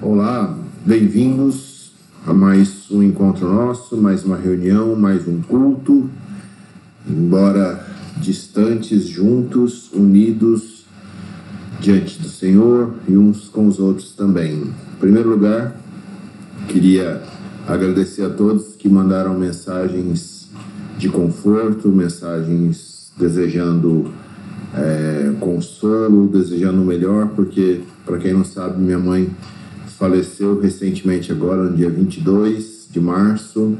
Olá, bem-vindos a mais um encontro nosso, mais uma reunião, mais um culto. Embora distantes, juntos, unidos diante do Senhor e uns com os outros também. Em primeiro lugar, queria agradecer a todos que mandaram mensagens de conforto, mensagens desejando é, consolo, desejando o melhor, porque, para quem não sabe, minha mãe faleceu recentemente agora, no dia 22 de março,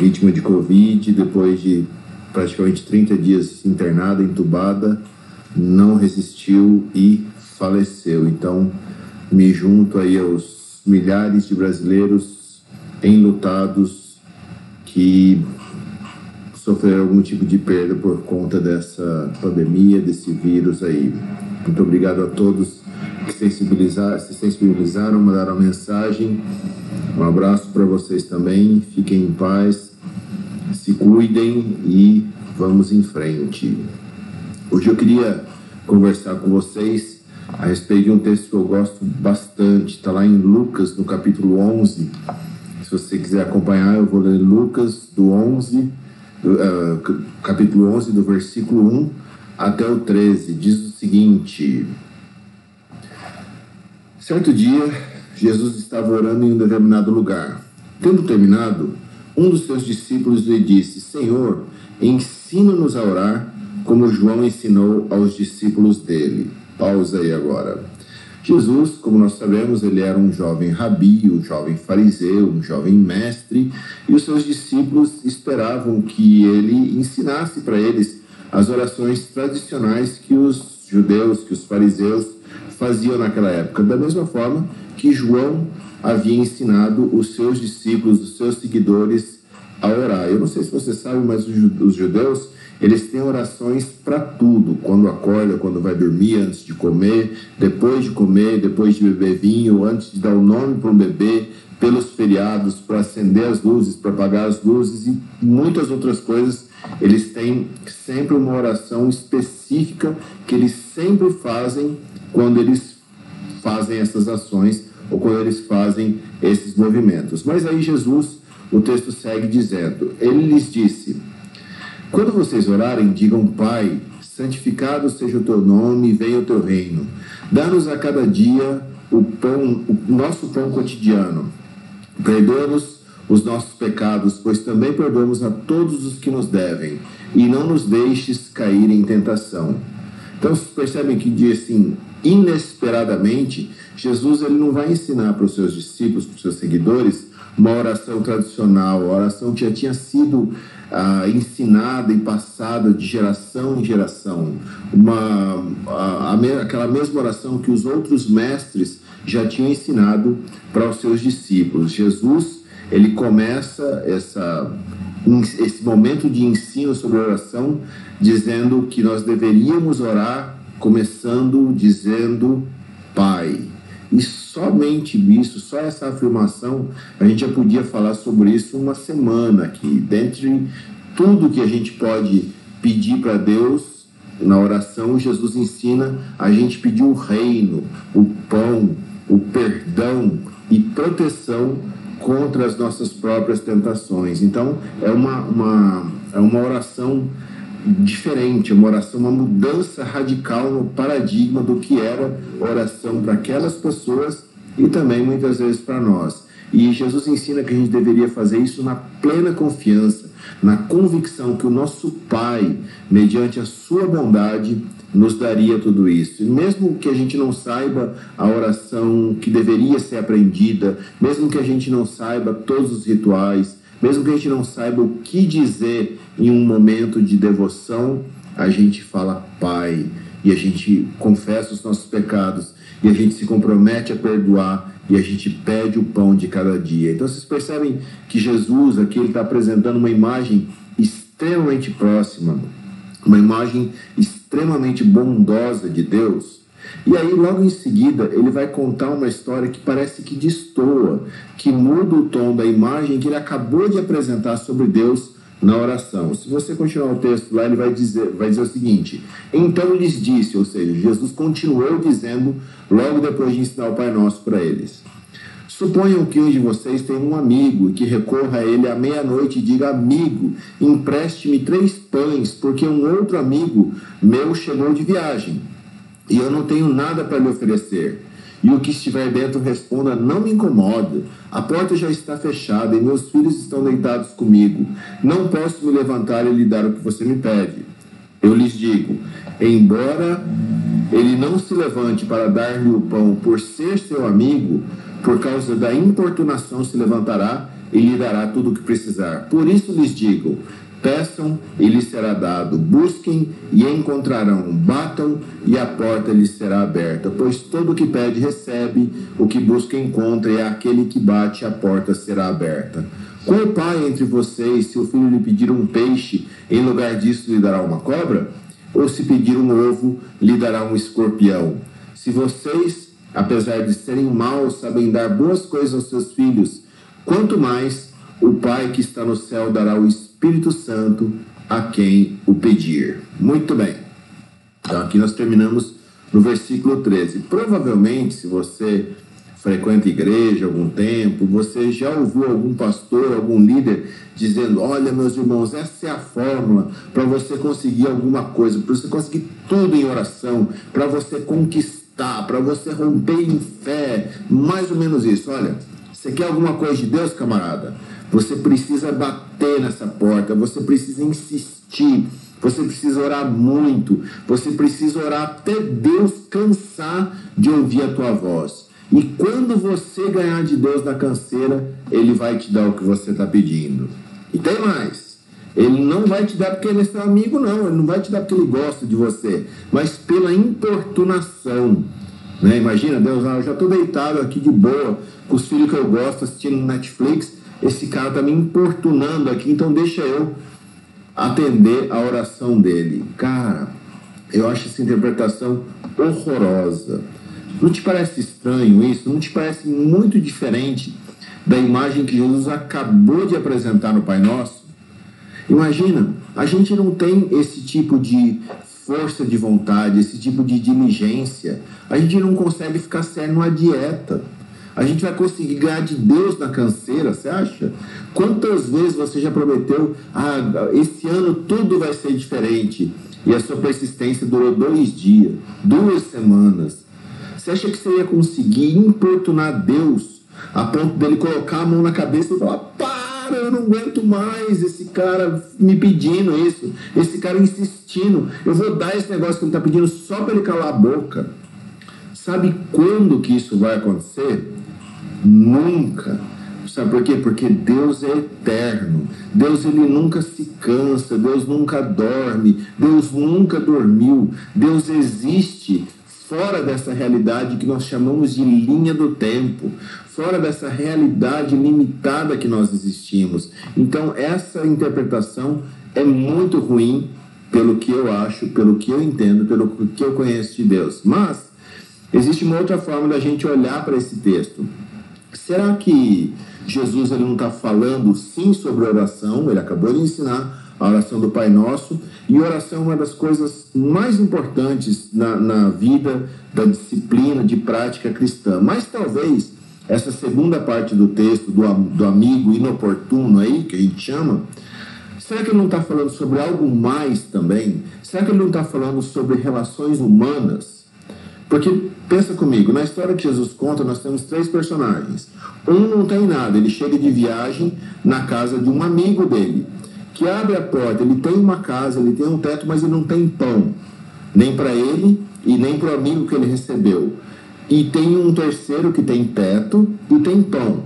vítima de Covid, depois de praticamente 30 dias internada, entubada, não resistiu e faleceu. Então, me junto aí aos milhares de brasileiros enlutados que sofreram algum tipo de perda por conta dessa pandemia, desse vírus aí. Muito obrigado a todos sensibilizar, se sensibilizaram, mandaram mensagem. Um abraço para vocês também. Fiquem em paz, se cuidem e vamos em frente. Hoje eu queria conversar com vocês a respeito de um texto que eu gosto bastante. Está lá em Lucas, no capítulo 11. Se você quiser acompanhar, eu vou ler Lucas do 11, do, uh, capítulo 11, do versículo 1 até o 13. Diz o seguinte. Certo dia, Jesus estava orando em um determinado lugar. Tendo terminado, um dos seus discípulos lhe disse: Senhor, ensina-nos a orar, como João ensinou aos discípulos dele. Pausa aí agora. Jesus, como nós sabemos, ele era um jovem rabi, um jovem fariseu, um jovem mestre, e os seus discípulos esperavam que ele ensinasse para eles as orações tradicionais que os judeus, que os fariseus faziam naquela época, da mesma forma que João havia ensinado os seus discípulos, os seus seguidores a orar. Eu não sei se você sabe, mas os judeus eles têm orações para tudo, quando acorda, quando vai dormir, antes de comer, depois de comer, depois de beber vinho, antes de dar o nome para um bebê, pelos feriados, para acender as luzes, para apagar as luzes e muitas outras coisas. Eles têm sempre uma oração específica que eles sempre fazem quando eles fazem essas ações ou quando eles fazem esses movimentos. Mas aí Jesus, o texto segue dizendo: Ele lhes disse: Quando vocês orarem, digam, Pai, santificado seja o teu nome, venha o teu reino. Dá-nos a cada dia o pão, o nosso pão cotidiano. Perdoa-nos os nossos pecados, pois também perdoamos a todos os que nos devem, e não nos deixes cair em tentação. Então, vocês percebem que diz assim: inesperadamente, Jesus ele não vai ensinar para os seus discípulos, para os seus seguidores, uma oração tradicional, a oração que já tinha sido ah, ensinada e passada de geração em geração, uma, a, a, aquela mesma oração que os outros mestres já tinham ensinado para os seus discípulos. Jesus ele começa essa, esse momento de ensino sobre oração dizendo que nós deveríamos orar começando dizendo Pai. E somente isso, só essa afirmação, a gente já podia falar sobre isso uma semana aqui. Dentre tudo que a gente pode pedir para Deus na oração, Jesus ensina a gente pedir o reino, o pão, o perdão e proteção contra as nossas próprias tentações. Então, é uma, uma, é uma oração diferente, uma oração, uma mudança radical no paradigma do que era oração para aquelas pessoas e também muitas vezes para nós. E Jesus ensina que a gente deveria fazer isso na plena confiança, na convicção que o nosso Pai, mediante a sua bondade, nos daria tudo isso. E mesmo que a gente não saiba a oração que deveria ser aprendida, mesmo que a gente não saiba todos os rituais, mesmo que a gente não saiba o que dizer em um momento de devoção, a gente fala Pai e a gente confessa os nossos pecados e a gente se compromete a perdoar e a gente pede o pão de cada dia. Então vocês percebem que Jesus aqui ele está apresentando uma imagem extremamente próxima, uma imagem extremamente bondosa de Deus e aí, logo em seguida, ele vai contar uma história que parece que destoa, que muda o tom da imagem que ele acabou de apresentar sobre Deus na oração. Se você continuar o texto lá, ele vai dizer, vai dizer o seguinte: Então lhes disse, ou seja, Jesus continuou dizendo logo depois de ensinar o Pai Nosso para eles: Suponham que um de vocês tem um amigo que recorra a ele à meia-noite e diga: Amigo, empreste-me três pães, porque um outro amigo meu chegou de viagem e eu não tenho nada para lhe oferecer. E o que estiver dentro responda: Não me incomoda. A porta já está fechada e meus filhos estão deitados comigo. Não posso me levantar e lhe dar o que você me pede. Eu lhes digo: embora ele não se levante para dar-lhe o pão por ser seu amigo, por causa da importunação se levantará e lhe dará tudo o que precisar. Por isso lhes digo: peçam e lhes será dado, busquem e encontrarão, batam e a porta lhes será aberta. Pois todo o que pede recebe, o que busca encontra, e aquele que bate a porta será aberta. Qual pai entre vocês, se o filho lhe pedir um peixe, em lugar disso lhe dará uma cobra? Ou se pedir um ovo, lhe dará um escorpião? Se vocês apesar de serem maus, sabem dar boas coisas aos seus filhos, quanto mais o Pai que está no céu dará o Espírito Santo a quem o pedir. Muito bem. Então aqui nós terminamos no versículo 13. Provavelmente, se você frequenta igreja algum tempo, você já ouviu algum pastor, algum líder dizendo: Olha, meus irmãos, essa é a fórmula para você conseguir alguma coisa, para você conseguir tudo em oração, para você conquistar para você romper em fé, mais ou menos isso. Olha, você quer alguma coisa de Deus, camarada? Você precisa bater nessa porta, você precisa insistir, você precisa orar muito, você precisa orar até Deus cansar de ouvir a tua voz. E quando você ganhar de Deus na canseira, Ele vai te dar o que você está pedindo. E tem mais. Ele não vai te dar porque ele é seu amigo, não. Ele não vai te dar porque ele gosta de você, mas pela importunação. Né? Imagina, Deus, ah, eu já estou deitado aqui de boa, com os filhos que eu gosto, assistindo Netflix. Esse cara está me importunando aqui, então deixa eu atender a oração dele. Cara, eu acho essa interpretação horrorosa. Não te parece estranho isso? Não te parece muito diferente da imagem que Jesus acabou de apresentar no Pai Nosso? Imagina, a gente não tem esse tipo de força de vontade, esse tipo de diligência. A gente não consegue ficar sério numa dieta. A gente vai conseguir ganhar de Deus na canseira, você acha? Quantas vezes você já prometeu, ah, esse ano tudo vai ser diferente, e a sua persistência durou dois dias, duas semanas? Você acha que você ia conseguir importunar Deus a ponto dele colocar a mão na cabeça e falar, pá, cara, eu não aguento mais esse cara me pedindo isso, esse cara insistindo. Eu vou dar esse negócio que ele está pedindo só para ele calar a boca. Sabe quando que isso vai acontecer? Nunca. Sabe por quê? Porque Deus é eterno. Deus ele nunca se cansa, Deus nunca dorme, Deus nunca dormiu. Deus existe fora dessa realidade que nós chamamos de linha do tempo, fora dessa realidade limitada que nós existimos. Então, essa interpretação é muito ruim, pelo que eu acho, pelo que eu entendo, pelo que eu conheço de Deus. Mas, existe uma outra forma da gente olhar para esse texto. Será que Jesus ele não está falando sim sobre oração? Ele acabou de ensinar a oração do Pai Nosso. E oração é uma das coisas mais importantes na, na vida da disciplina de prática cristã. Mas talvez essa segunda parte do texto, do, do amigo inoportuno aí, que a gente chama, será que ele não está falando sobre algo mais também? Será que ele não está falando sobre relações humanas? Porque, pensa comigo, na história que Jesus conta, nós temos três personagens. Um não tem nada, ele chega de viagem na casa de um amigo dele que abre a porta, ele tem uma casa, ele tem um teto, mas ele não tem pão, nem para ele e nem para o amigo que ele recebeu. E tem um terceiro que tem teto e tem pão.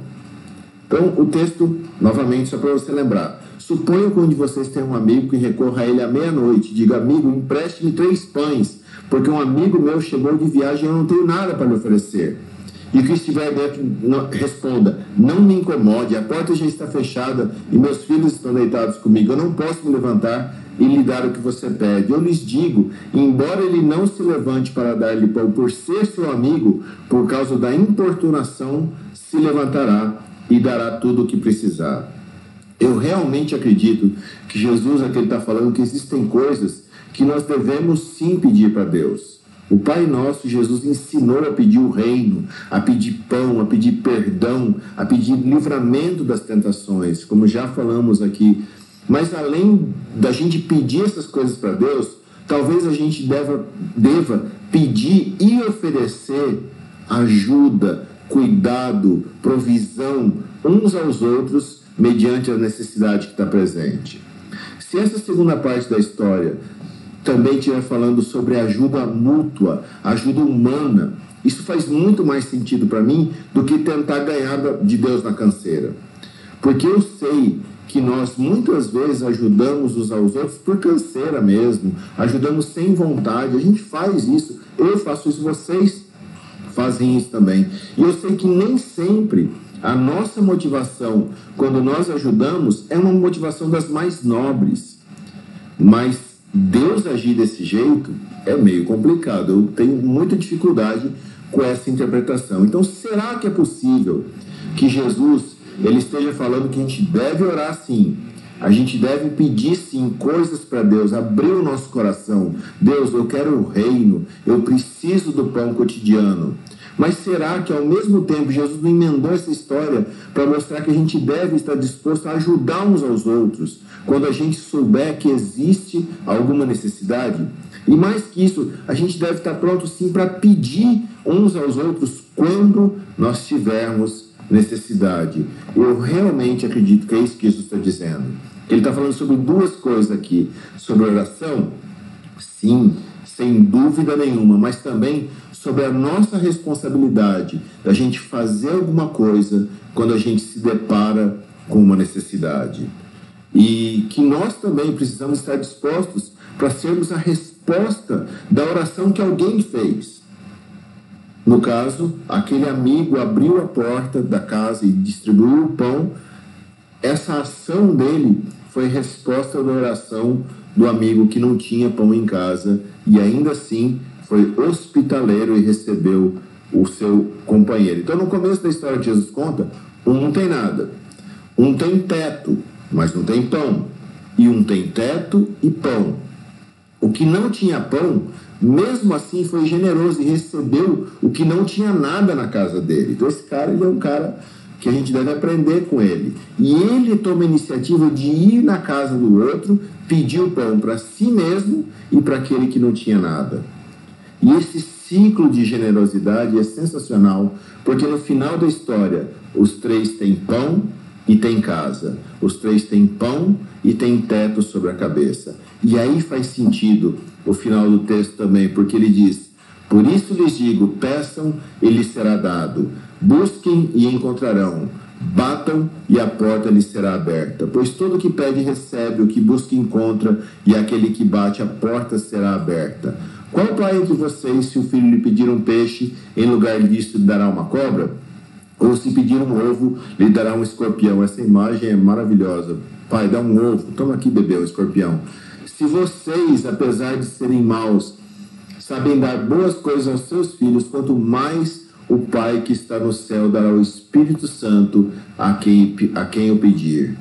Então, o texto, novamente, só para você lembrar. Suponha que um de vocês tem um amigo que recorra a ele à meia-noite. Diga, amigo, empreste-me três pães, porque um amigo meu chegou de viagem e eu não tenho nada para lhe oferecer. E que estiver dentro, não, responda: Não me incomode, a porta já está fechada e meus filhos estão deitados comigo. Eu não posso me levantar e lhe dar o que você pede. Eu lhes digo: embora ele não se levante para dar-lhe pão por ser seu amigo, por causa da importunação, se levantará e dará tudo o que precisar. Eu realmente acredito que Jesus aqui está falando que existem coisas que nós devemos sim pedir para Deus. O Pai Nosso, Jesus ensinou a pedir o reino, a pedir pão, a pedir perdão, a pedir livramento das tentações, como já falamos aqui. Mas além da gente pedir essas coisas para Deus, talvez a gente deva, deva pedir e oferecer ajuda, cuidado, provisão uns aos outros mediante a necessidade que está presente. Se essa segunda parte da história também estiver falando sobre ajuda mútua, ajuda humana, isso faz muito mais sentido para mim do que tentar ganhar de Deus na canseira. Porque eu sei que nós muitas vezes ajudamos uns aos outros por canseira mesmo, ajudamos sem vontade, a gente faz isso, eu faço isso, vocês fazem isso também. E eu sei que nem sempre a nossa motivação, quando nós ajudamos, é uma motivação das mais nobres. Mas Deus agir desse jeito é meio complicado. Eu tenho muita dificuldade com essa interpretação. Então, será que é possível que Jesus ele esteja falando que a gente deve orar sim? A gente deve pedir sim coisas para Deus, abrir o nosso coração. Deus, eu quero o reino, eu preciso do pão cotidiano. Mas será que ao mesmo tempo Jesus não emendou essa história para mostrar que a gente deve estar disposto a ajudar uns aos outros quando a gente souber que existe alguma necessidade? E mais que isso, a gente deve estar pronto sim para pedir uns aos outros quando nós tivermos necessidade. Eu realmente acredito que é isso que Jesus está dizendo. Ele está falando sobre duas coisas aqui: sobre oração, sim, sem dúvida nenhuma, mas também sobre a nossa responsabilidade da gente fazer alguma coisa quando a gente se depara com uma necessidade. E que nós também precisamos estar dispostos para sermos a resposta da oração que alguém fez. No caso, aquele amigo abriu a porta da casa e distribuiu o pão. Essa ação dele foi resposta da oração do amigo que não tinha pão em casa e ainda assim foi hospitaleiro e recebeu o seu companheiro. Então, no começo da história Jesus conta, um não tem nada, um tem teto, mas não tem pão, e um tem teto e pão. O que não tinha pão, mesmo assim foi generoso e recebeu o que não tinha nada na casa dele. Então, esse cara ele é um cara que a gente deve aprender com ele. E ele toma a iniciativa de ir na casa do outro, pedir o pão para si mesmo e para aquele que não tinha nada. E esse ciclo de generosidade é sensacional, porque no final da história, os três têm pão e têm casa, os três têm pão e têm teto sobre a cabeça. E aí faz sentido o final do texto também, porque ele diz: Por isso lhes digo, peçam e lhes será dado, busquem e encontrarão. Batam e a porta lhes será aberta. Pois todo que pede recebe, o que busca encontra, e aquele que bate a porta será aberta. Qual pai entre vocês, se o filho lhe pedir um peixe, em lugar disso lhe dará uma cobra? Ou se pedir um ovo, lhe dará um escorpião? Essa imagem é maravilhosa. Pai, dá um ovo. Toma aqui, bebê, um escorpião. Se vocês, apesar de serem maus, sabem dar boas coisas aos seus filhos, quanto mais o Pai que está no céu dará o Espírito Santo a quem, a quem o pedir.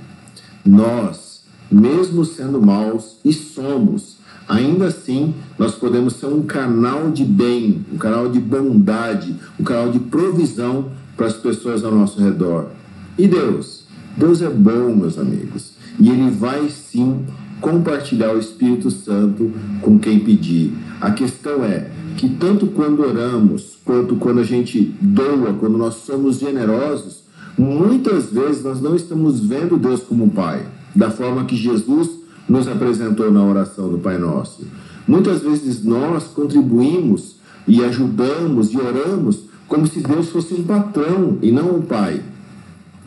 Nós, mesmo sendo maus, e somos, ainda assim nós podemos ser um canal de bem, um canal de bondade, um canal de provisão para as pessoas ao nosso redor. E Deus? Deus é bom, meus amigos, e Ele vai sim compartilhar o Espírito Santo com quem pedir. A questão é que tanto quando oramos, quanto quando a gente doa, quando nós somos generosos, muitas vezes nós não estamos vendo Deus como Pai, da forma que Jesus nos apresentou na oração do Pai Nosso. Muitas vezes nós contribuímos e ajudamos e oramos como se Deus fosse um patrão e não um pai.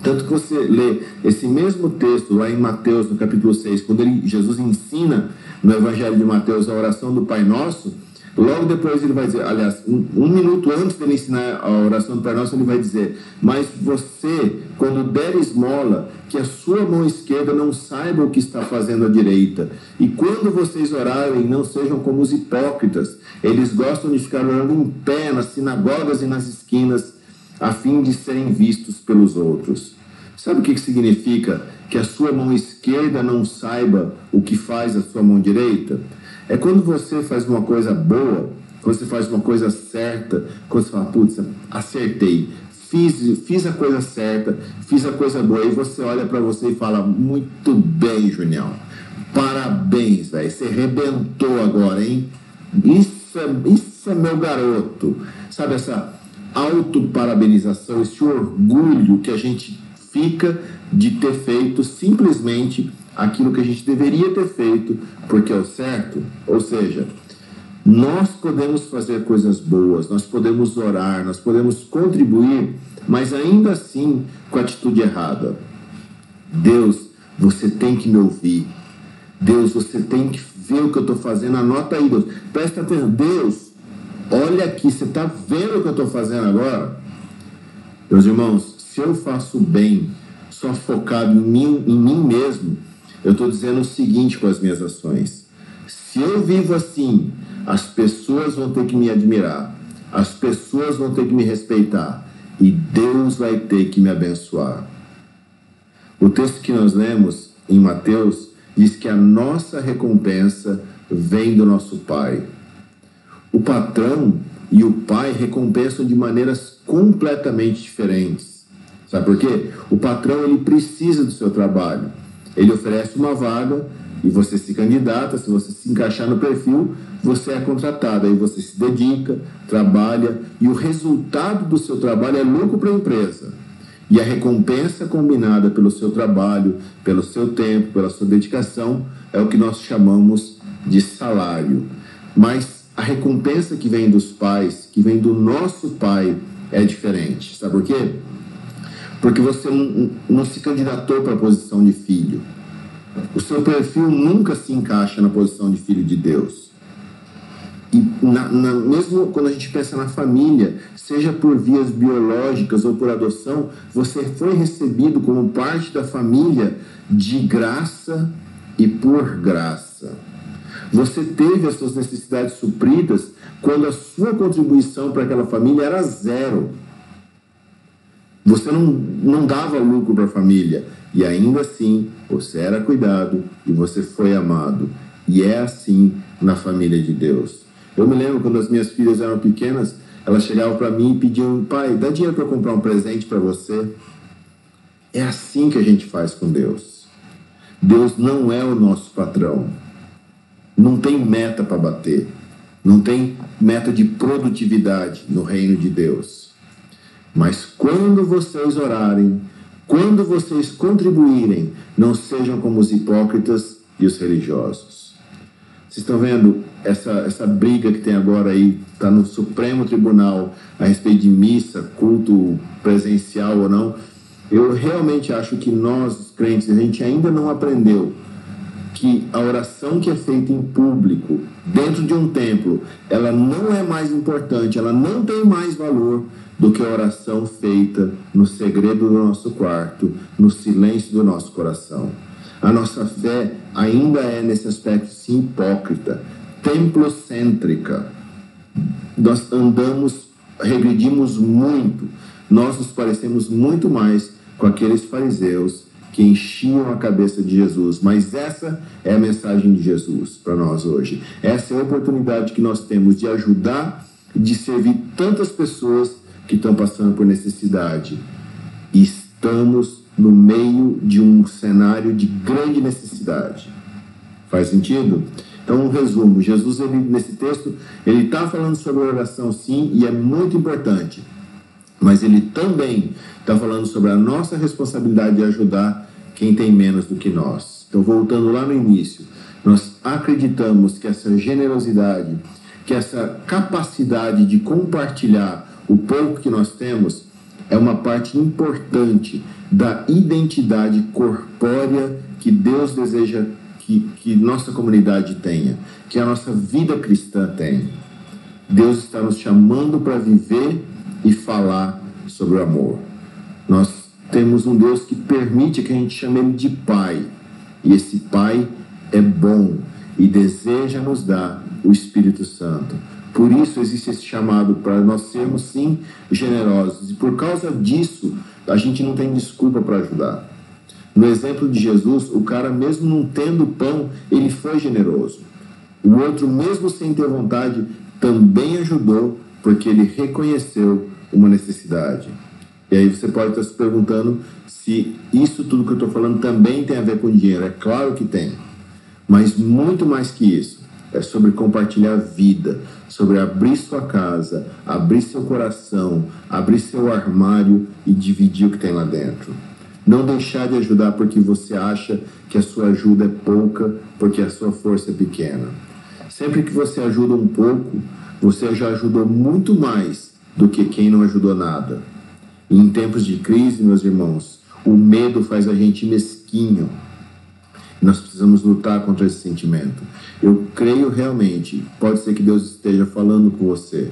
Tanto que você lê esse mesmo texto lá em Mateus, no capítulo 6, quando ele, Jesus ensina no Evangelho de Mateus a oração do Pai Nosso, Logo depois ele vai dizer, aliás, um, um minuto antes dele ensinar a oração do Pai Nosso, ele vai dizer: Mas você, quando der esmola, que a sua mão esquerda não saiba o que está fazendo a direita. E quando vocês orarem, não sejam como os hipócritas. Eles gostam de ficar orando em pé nas sinagogas e nas esquinas, a fim de serem vistos pelos outros. Sabe o que significa que a sua mão esquerda não saiba o que faz a sua mão direita? É quando você faz uma coisa boa quando você faz uma coisa certa, quando você fala, putz, acertei, fiz, fiz a coisa certa, fiz a coisa boa, e você olha para você e fala, muito bem, Junião, parabéns, velho, você rebentou agora, hein? Isso é, isso é meu garoto. Sabe essa autoparabenização, esse orgulho que a gente fica de ter feito simplesmente aquilo que a gente deveria ter feito porque é o certo? Ou seja, nós podemos fazer coisas boas, nós podemos orar, nós podemos contribuir, mas ainda assim com a atitude errada. Deus, você tem que me ouvir. Deus, você tem que ver o que eu estou fazendo. Anota aí, Deus. Presta atenção. Deus, olha aqui, você está vendo o que eu estou fazendo agora? Meus irmãos, se eu faço bem só focado em mim, em mim mesmo, eu estou dizendo o seguinte com as minhas ações. Se eu vivo assim, as pessoas vão ter que me admirar, as pessoas vão ter que me respeitar e Deus vai ter que me abençoar. O texto que nós lemos em Mateus diz que a nossa recompensa vem do nosso Pai. O patrão e o pai recompensam de maneiras completamente diferentes. Sabe por quê? O patrão ele precisa do seu trabalho. Ele oferece uma vaga e você se candidata, se você se encaixar no perfil, você é contratado. Aí você se dedica, trabalha e o resultado do seu trabalho é lucro para a empresa. E a recompensa combinada pelo seu trabalho, pelo seu tempo, pela sua dedicação, é o que nós chamamos de salário. Mas a recompensa que vem dos pais, que vem do nosso pai, é diferente. Sabe por quê? Porque você não, se candidatou para a posição de filho. O seu perfil nunca se encaixa na posição de filho de Deus. E na, na, mesmo quando a gente pensa na família, seja por vias biológicas ou por adoção, você foi recebido como parte da família de graça e por graça. Você teve as suas necessidades supridas quando a sua contribuição para aquela família era zero. Você não, não dava lucro para a família. E ainda assim, você era cuidado e você foi amado. E é assim na família de Deus. Eu me lembro quando as minhas filhas eram pequenas, elas chegavam para mim e pediam: pai, dá dinheiro para comprar um presente para você. É assim que a gente faz com Deus. Deus não é o nosso patrão. Não tem meta para bater. Não tem meta de produtividade no reino de Deus. Mas quando vocês orarem, quando vocês contribuírem, não sejam como os hipócritas e os religiosos. Vocês estão vendo essa, essa briga que tem agora aí, está no Supremo Tribunal a respeito de missa, culto presencial ou não. Eu realmente acho que nós, crentes, a gente ainda não aprendeu que a oração que é feita em público, dentro de um templo, ela não é mais importante, ela não tem mais valor do que a oração feita no segredo do nosso quarto, no silêncio do nosso coração. A nossa fé ainda é, nesse aspecto, sim, hipócrita, templocêntrica. Nós andamos, regredimos muito, nós nos parecemos muito mais com aqueles fariseus que enchiam a cabeça de Jesus. Mas essa é a mensagem de Jesus para nós hoje. Essa é a oportunidade que nós temos de ajudar, de servir tantas pessoas que estão passando por necessidade. Estamos no meio de um cenário de grande necessidade. Faz sentido? Então, um resumo. Jesus, ele, nesse texto, ele está falando sobre oração, sim, e é muito importante. Mas ele também está falando sobre a nossa responsabilidade de ajudar quem tem menos do que nós. Então, voltando lá no início, nós acreditamos que essa generosidade, que essa capacidade de compartilhar o pouco que nós temos é uma parte importante da identidade corpórea que Deus deseja que, que nossa comunidade tenha, que a nossa vida cristã tenha. Deus está nos chamando para viver e falar sobre o amor. Nós temos um Deus que permite que a gente chame Ele de Pai. E esse Pai é bom e deseja nos dar o Espírito Santo. Por isso existe esse chamado para nós sermos sim generosos. E por causa disso, a gente não tem desculpa para ajudar. No exemplo de Jesus, o cara, mesmo não tendo pão, ele foi generoso. O outro, mesmo sem ter vontade, também ajudou porque ele reconheceu uma necessidade. E aí você pode estar se perguntando se isso tudo que eu estou falando também tem a ver com dinheiro. É claro que tem. Mas muito mais que isso. É sobre compartilhar vida, sobre abrir sua casa, abrir seu coração, abrir seu armário e dividir o que tem lá dentro. Não deixar de ajudar porque você acha que a sua ajuda é pouca, porque a sua força é pequena. Sempre que você ajuda um pouco, você já ajudou muito mais do que quem não ajudou nada. E em tempos de crise, meus irmãos, o medo faz a gente mesquinho. Nós precisamos lutar contra esse sentimento. Eu creio realmente, pode ser que Deus esteja falando com você.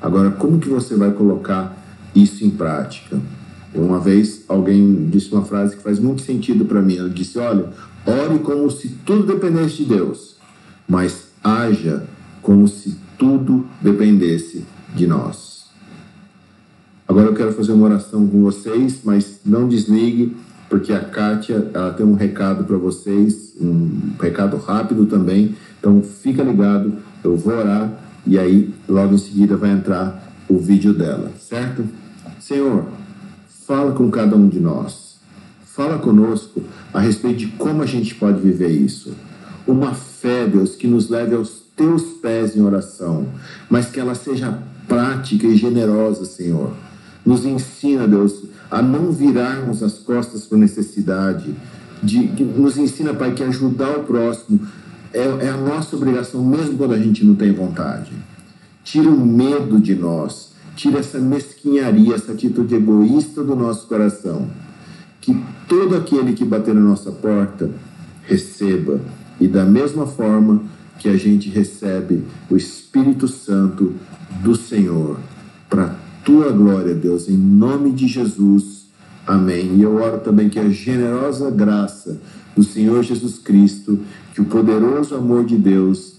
Agora, como que você vai colocar isso em prática? Uma vez alguém disse uma frase que faz muito sentido para mim. Ela disse: Olha, ore como se tudo dependesse de Deus, mas haja como se tudo dependesse de nós. Agora eu quero fazer uma oração com vocês, mas não desligue, porque a Kátia ela tem um recado para vocês, um recado rápido também. Então fica ligado, eu vou orar e aí logo em seguida vai entrar o vídeo dela, certo? Senhor, fala com cada um de nós. Fala conosco a respeito de como a gente pode viver isso. Uma fé, Deus, que nos leve aos teus pés em oração, mas que ela seja prática e generosa, Senhor. Nos ensina, Deus, a não virarmos as costas para necessidade. De, nos ensina, Pai, que ajudar o próximo é, é a nossa obrigação, mesmo quando a gente não tem vontade. Tira o medo de nós, tira essa mesquinharia, essa atitude egoísta do nosso coração. Que todo aquele que bater na nossa porta receba. E da mesma forma, que a gente recebe o Espírito Santo do Senhor para tua glória, Deus, em nome de Jesus. Amém. E eu oro também que a generosa graça do Senhor Jesus Cristo, que o poderoso amor de Deus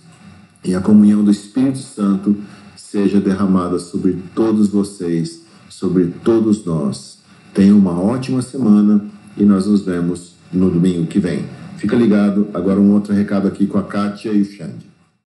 e a comunhão do Espírito Santo seja derramada sobre todos vocês, sobre todos nós. Tenha uma ótima semana e nós nos vemos no domingo que vem. Fica ligado. Agora um outro recado aqui com a Kátia e o Xande.